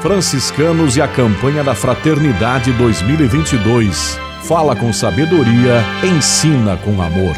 Franciscanos e a campanha da Fraternidade 2022. Fala com sabedoria, ensina com amor.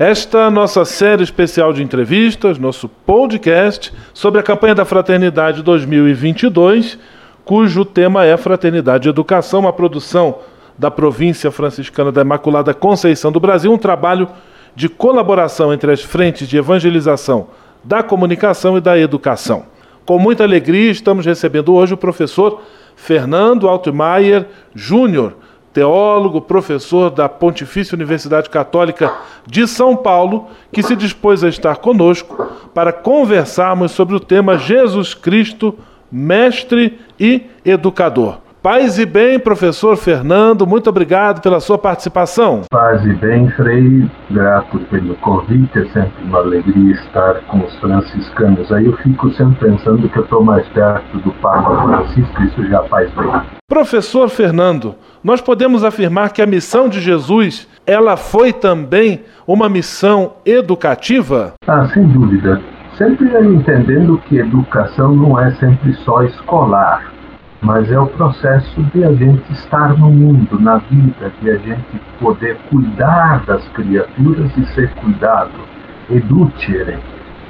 Esta nossa série especial de entrevistas, nosso podcast sobre a campanha da Fraternidade 2022, cujo tema é Fraternidade e Educação, uma produção da província franciscana da Imaculada Conceição do Brasil, um trabalho de colaboração entre as frentes de evangelização da comunicação e da educação. Com muita alegria, estamos recebendo hoje o professor Fernando Altmaier Júnior, teólogo, professor da Pontifícia Universidade Católica de São Paulo, que se dispôs a estar conosco para conversarmos sobre o tema Jesus Cristo, Mestre e Educador. Paz e bem, professor Fernando, muito obrigado pela sua participação. Paz e bem, Frei, grato pelo convite, é sempre uma alegria estar com os franciscanos. Aí eu fico sempre pensando que eu estou mais perto do Papa Francisco, isso já faz bem. Professor Fernando, nós podemos afirmar que a missão de Jesus, ela foi também uma missão educativa? Ah, sem dúvida. Sempre entendendo que educação não é sempre só escolar, mas é o processo de a gente estar no mundo, na vida, de a gente poder cuidar das criaturas e ser cuidado. Educere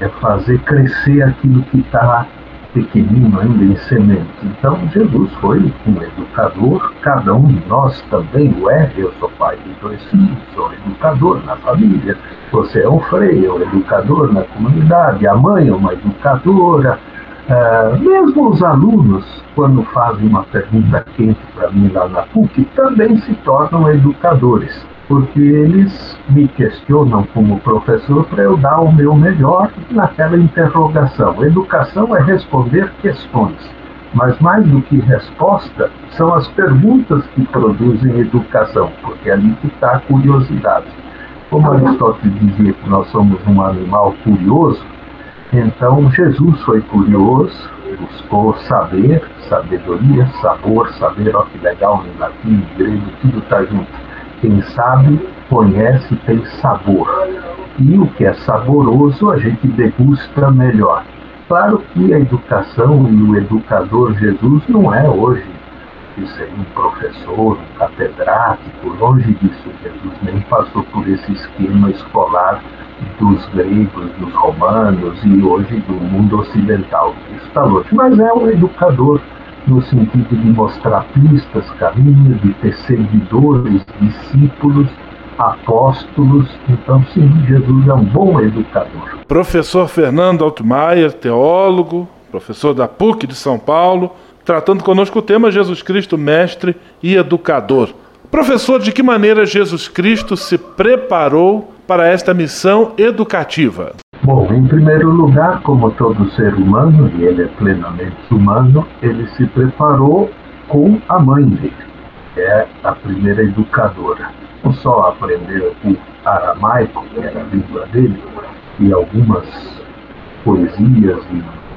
é fazer crescer aquilo que está pequenino ainda em semente. Então Jesus foi um educador, cada um de nós também o é. Eu sou pai de dois filhos, sou educador na família. Você é um freio, é um educador na comunidade. A mãe é uma educadora. Uh, mesmo os alunos, quando fazem uma pergunta quente para mim lá na PUC, também se tornam educadores porque eles me questionam como professor para eu dar o meu melhor naquela interrogação. Educação é responder questões, mas mais do que resposta, são as perguntas que produzem educação, porque é ali que está a curiosidade. Como Aristóteles dizia que nós somos um animal curioso, então Jesus foi curioso, buscou saber, sabedoria, sabor, saber, ó que legal, em latim, em grego, tudo está junto quem sabe, conhece, tem sabor. E o que é saboroso a gente degusta melhor. Claro que a educação e o educador Jesus não é hoje de ser um professor, um catedrático, longe disso. Jesus nem passou por esse esquema escolar dos gregos, dos romanos e hoje do mundo ocidental. Isso está longe. Mas é um educador no sentido de mostrar pistas, caminhos, de ter seguidores, discípulos, apóstolos. Então, sim, Jesus é um bom educador. Professor Fernando Altmaier, teólogo, professor da PUC de São Paulo, tratando conosco o tema Jesus Cristo, mestre e educador. Professor, de que maneira Jesus Cristo se preparou para esta missão educativa? Bom, em primeiro lugar, como todo ser humano, e ele é plenamente humano, ele se preparou com a mãe dele, que é a primeira educadora. Não só aprendeu o aramaico, que era a língua dele, e algumas poesias e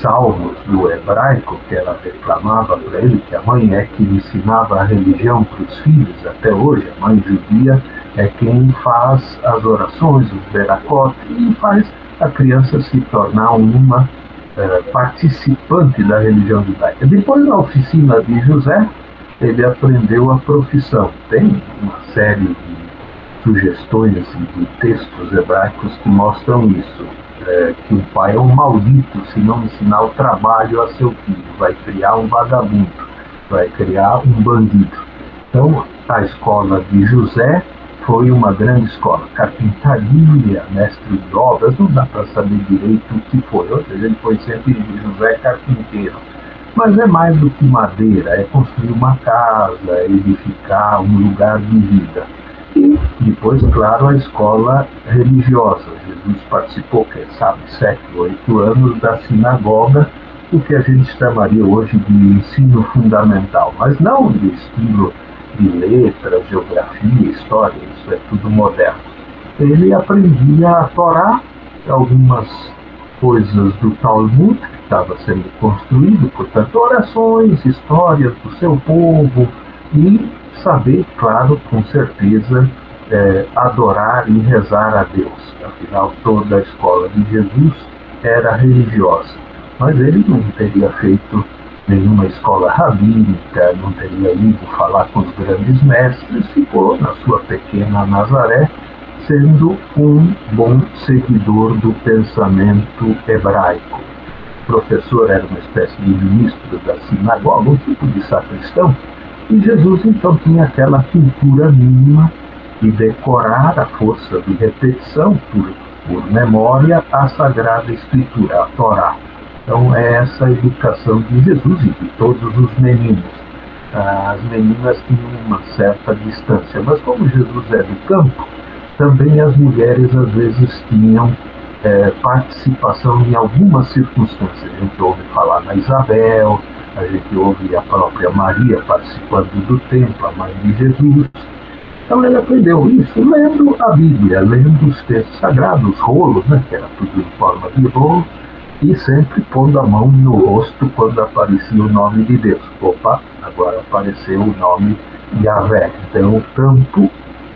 salmos do hebraico que ela reclamava para ele, que a mãe é que ensinava a religião para os filhos até hoje, a mãe judia é quem faz as orações, os veracot, e faz a criança se tornar uma é, participante da religião judaica. Depois, na oficina de José, ele aprendeu a profissão. Tem uma série de sugestões e de textos hebraicos que mostram isso. É, que o pai é um maldito se não ensinar o trabalho a seu filho, vai criar um vagabundo, vai criar um bandido. Então, a escola de José foi uma grande escola. Carpintaria, mestre de obras, não dá para saber direito o que foi. Ou seja, ele foi sempre José Carpinteiro. Mas é mais do que madeira, é construir uma casa, é edificar um lugar de vida. E depois, claro, a escola religiosa. Jesus participou, quem sabe, sete, oito anos da sinagoga, o que a gente chamaria hoje de ensino fundamental, mas não de estilo de letras, geografia, história, isso é tudo moderno. Ele aprendia a Torá, algumas coisas do Talmud que estava sendo construído, portanto, orações, histórias do seu povo e saber, claro, com certeza, é, adorar e rezar a Deus. Afinal, toda a escola de Jesus era religiosa, mas ele não teria feito nenhuma escola rabínica, não teria ido falar com os grandes mestres, ficou na sua pequena Nazaré, sendo um bom seguidor do pensamento hebraico. O professor era uma espécie de ministro da sinagoga, um tipo de sacristão, e Jesus então tinha aquela cultura mínima de decorar a força de repetição por, por memória a Sagrada Escritura, a Torá. Então é essa a educação de Jesus e de todos os meninos. As meninas tinham uma certa distância, mas como Jesus é do campo, também as mulheres às vezes tinham é, participação em algumas circunstâncias. A gente ouve falar na Isabel, a gente ouve a própria Maria participando do templo, a mãe de Jesus. Então ele aprendeu isso lendo a Bíblia, lendo os textos sagrados, os rolos, né, que era tudo em forma de rolo, e sempre pondo a mão no rosto quando aparecia o nome de Deus. Opa, agora apareceu o nome Yahvé. Então tampo,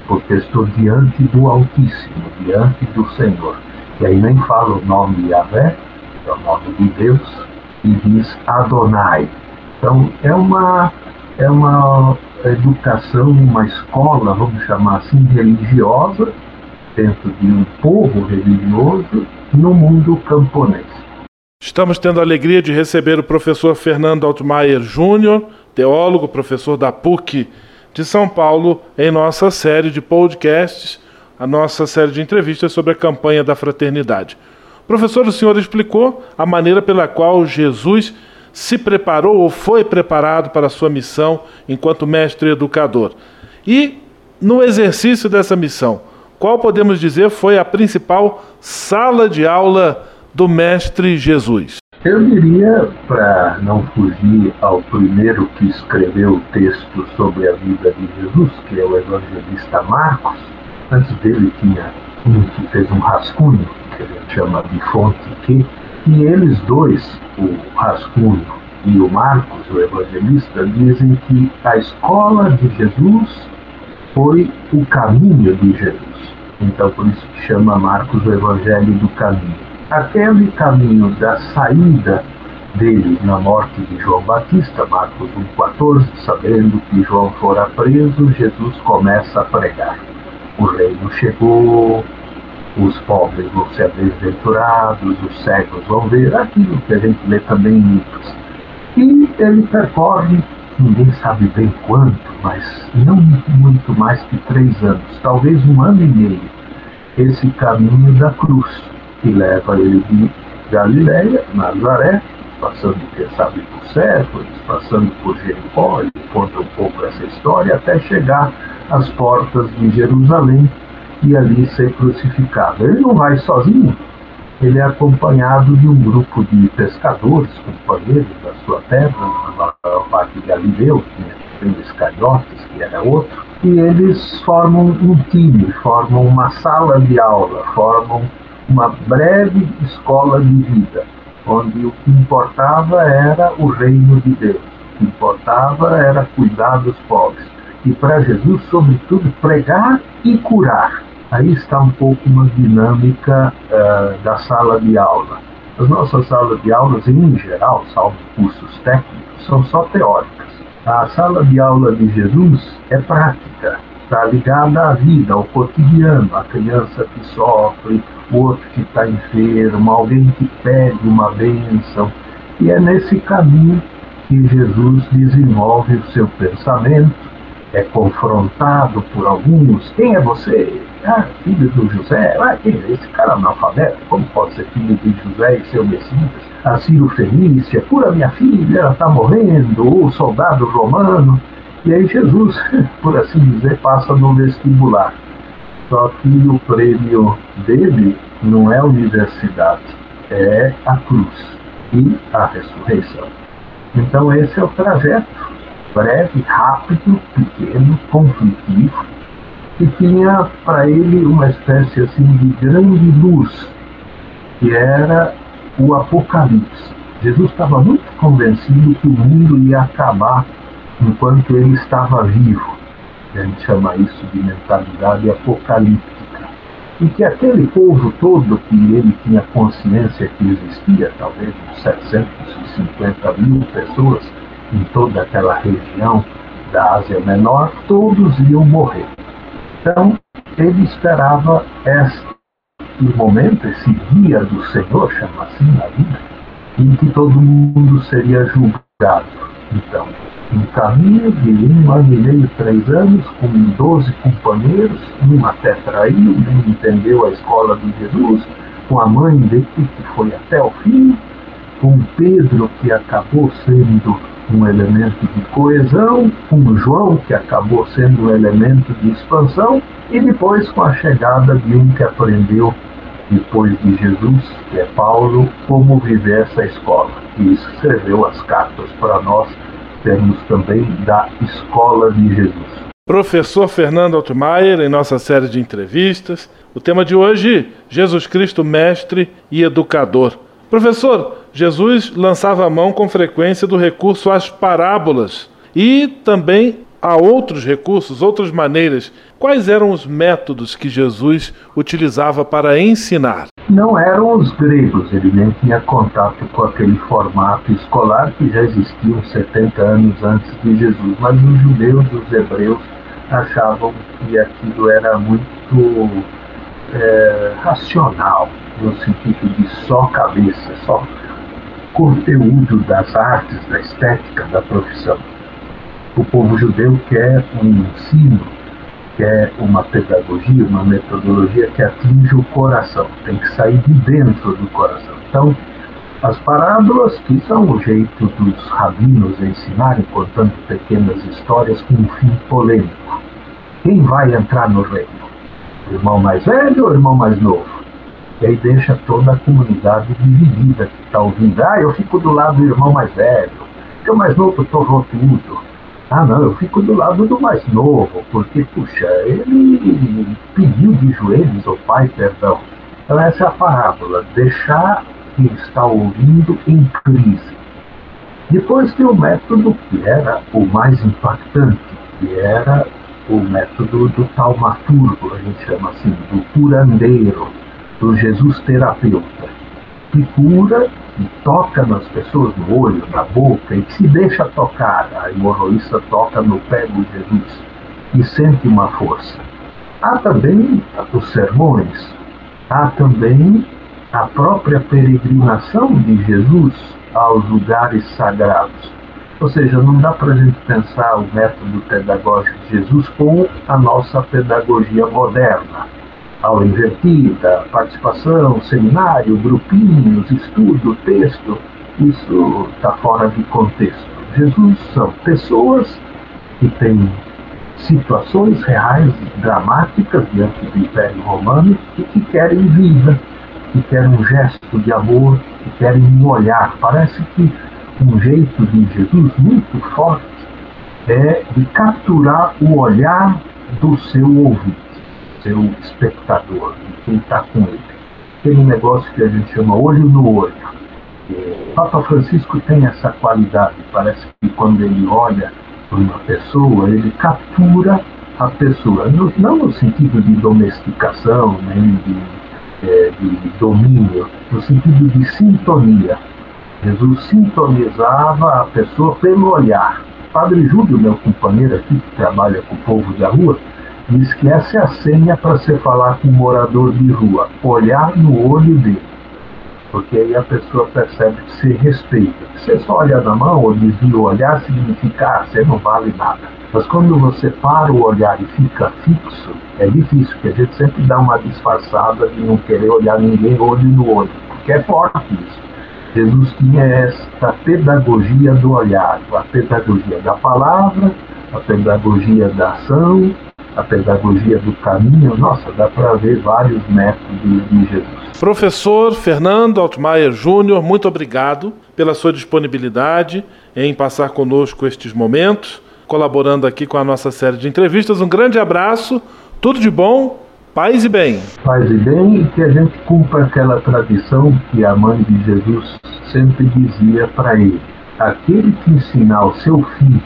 porque estou diante do Altíssimo, diante do Senhor. E aí nem fala o nome Yahvé, é o nome de Deus, e diz Adonai. Então é uma, é uma educação, uma escola, vamos chamar assim, religiosa, dentro de um povo religioso, no mundo camponês. Estamos tendo a alegria de receber o professor Fernando Altmaier Júnior, teólogo, professor da PUC de São Paulo, em nossa série de podcasts, a nossa série de entrevistas sobre a campanha da fraternidade. Professor, o senhor explicou a maneira pela qual Jesus se preparou ou foi preparado para a sua missão enquanto mestre educador. E no exercício dessa missão, qual podemos dizer foi a principal sala de aula do Mestre Jesus? Eu diria, para não fugir ao primeiro que escreveu o texto sobre a vida de Jesus, que é o evangelista Marcos, antes dele tinha um que fez um rascunho, que ele chama de fonte que, e eles dois, o rascunho e o Marcos, o evangelista, dizem que a escola de Jesus foi o caminho de Jesus. Então, por isso que chama Marcos o Evangelho do Caminho aquele caminho da saída dele na morte de João Batista, Marcos 1,14, sabendo que João fora preso, Jesus começa a pregar. O reino chegou, os pobres vão ser desventurados, os cegos vão ver, aquilo que a gente lê também em livros. E ele percorre, ninguém sabe bem quanto, mas não muito mais que três anos, talvez um ano e meio, esse caminho da cruz que leva ele de Galiléia, Nazaré, passando, quem sabe, por Séculos, passando por Jericó, ele conta um pouco essa história, até chegar às portas de Jerusalém e ali ser crucificado. Ele não vai sozinho, ele é acompanhado de um grupo de pescadores, companheiros da sua terra, na maior parte de Galileu, tem Iscariotes, que era outro, e eles formam um time, formam uma sala de aula, formam uma breve escola de vida, onde o que importava era o reino de Deus, o que importava era cuidar dos pobres. E para Jesus, sobretudo, pregar e curar. Aí está um pouco uma dinâmica uh, da sala de aula. As nossas salas de aulas, em geral, salvo cursos técnicos, são só teóricas. A sala de aula de Jesus é prática, está ligada à vida, ao cotidiano, a criança que sofre, o outro que está enfermo, alguém que pede uma bênção. E é nesse caminho que Jesus desenvolve o seu pensamento, é confrontado por alguns. Quem é você? Ah, filho do José. Ah, é esse cara analfabeto? Como pode ser filho de José e seu Messias? A Ciro Fenícia, cura minha filha, ela está morrendo. O soldado romano. E aí Jesus, por assim dizer, passa no vestibular. Só que o prêmio dele não é a universidade, é a cruz e a ressurreição. Então esse é o trajeto breve, rápido, pequeno, conflitivo, que tinha para ele uma espécie assim de grande luz que era o Apocalipse. Jesus estava muito convencido que o mundo ia acabar enquanto ele estava vivo. A gente chama isso de mentalidade apocalíptica. E que aquele povo todo que ele tinha consciência que existia, talvez uns 750 mil pessoas em toda aquela região da Ásia Menor, todos iam morrer. Então, ele esperava este momento, esse dia do Senhor, chama assim na Bíblia, em que todo mundo seria julgado. Então, um caminho de um ano e meio, três anos, com doze companheiros, um até traiu, nem entendeu a escola de Jesus, com a mãe dele que foi até o fim, com Pedro que acabou sendo um elemento de coesão, com João que acabou sendo um elemento de expansão, e depois com a chegada de um que aprendeu depois de Jesus, que é Paulo, como viver essa escola. E escreveu as cartas para nós termos também da Escola de Jesus. Professor Fernando Altmaier, em nossa série de entrevistas. O tema de hoje, Jesus Cristo, mestre e educador. Professor, Jesus lançava a mão com frequência do recurso às parábolas e também a outros recursos, outras maneiras. Quais eram os métodos que Jesus utilizava para ensinar? não eram os gregos, ele nem tinha contato com aquele formato escolar que já existia uns 70 anos antes de Jesus, mas os judeus, os hebreus, achavam que aquilo era muito é, racional, no sentido de só cabeça, só conteúdo das artes, da estética, da profissão. O povo judeu quer um ensino que é uma pedagogia, uma metodologia que atinge o coração, tem que sair de dentro do coração. Então, as parábolas, que são o jeito dos rabinos ensinarem, contando pequenas histórias com um fim polêmico. Quem vai entrar no reino? O irmão mais velho ou o irmão mais novo? E aí deixa toda a comunidade dividida que está ouvindo. Ah, eu fico do lado do irmão mais velho, porque o mais novo torrou tudo. Ah, não, eu fico do lado do mais novo, porque, puxa, ele pediu de joelhos ao pai perdão. Então, essa é a parábola: deixar quem está ouvindo em crise. Depois tem o método que era o mais impactante, que era o método do taumaturgo, a gente chama assim, do curandeiro, do Jesus terapeuta, que cura que toca nas pessoas no olho, na boca e que se deixa tocar. A hemorroísta toca no pé de Jesus e sente uma força. Há também os sermões, há também a própria peregrinação de Jesus aos lugares sagrados. Ou seja, não dá para a gente pensar o método pedagógico de Jesus com a nossa pedagogia moderna aula invertida, participação, seminário, grupinhos, estudo, texto, isso está fora de contexto. Jesus são pessoas que têm situações reais, dramáticas diante do Império Romano e que querem vida, que querem um gesto de amor, que querem um olhar. Parece que um jeito de Jesus muito forte é de capturar o olhar do seu ouvido seu espectador, de quem está com ele. Tem um negócio que a gente chama olho no olho. O Papa Francisco tem essa qualidade. Parece que quando ele olha uma pessoa, ele captura a pessoa. não no sentido de domesticação, nem de, é, de domínio, no sentido de sintonia. Jesus sintonizava a pessoa pelo olhar. Padre Júlio, meu companheiro aqui, que trabalha com o povo da rua, diz que essa é a senha para você falar com um morador de rua, olhar no olho dele. Porque aí a pessoa percebe que você respeita. Você só olha na mão ou desvia o olhar, significa ah, você não vale nada. Mas quando você para o olhar e fica fixo, é difícil, porque a gente sempre dá uma disfarçada de não querer olhar ninguém olho no olho, porque é forte isso. Jesus tinha esta pedagogia do olhar, a pedagogia da palavra, a pedagogia da ação a pedagogia do caminho, nossa, dá para ver vários métodos de Jesus. Professor Fernando Altmaier Júnior, muito obrigado pela sua disponibilidade em passar conosco estes momentos, colaborando aqui com a nossa série de entrevistas. Um grande abraço, tudo de bom Paz e bem. Paz e bem e que a gente cumpra aquela tradição que a mãe de Jesus sempre dizia para ele: aquele que ensinar o seu filho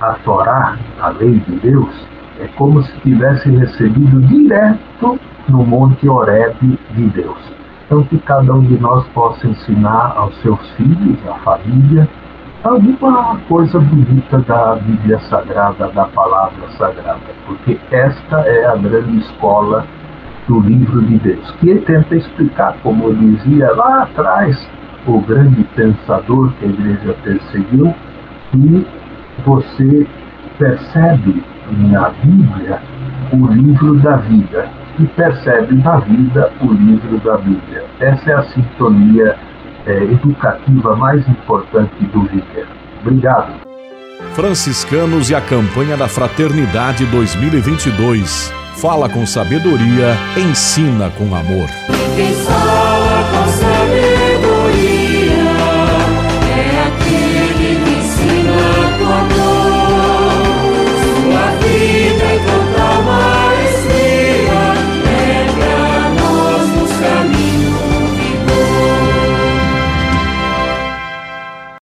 a Torá, a lei de Deus, é como se tivesse recebido direto no Monte Horeb de Deus. Então, que cada um de nós possa ensinar aos seus filhos, à família, alguma coisa bonita da Bíblia Sagrada, da Palavra Sagrada, porque esta é a grande escola do livro de Deus, que tenta explicar, como dizia lá atrás o grande pensador que a igreja perseguiu, que você percebe na Bíblia o livro da vida e percebe na vida o livro da Bíblia. Essa é a sintonia é, educativa mais importante do viver. Obrigado. Franciscanos e a campanha da Fraternidade 2022. Fala com sabedoria, ensina com amor.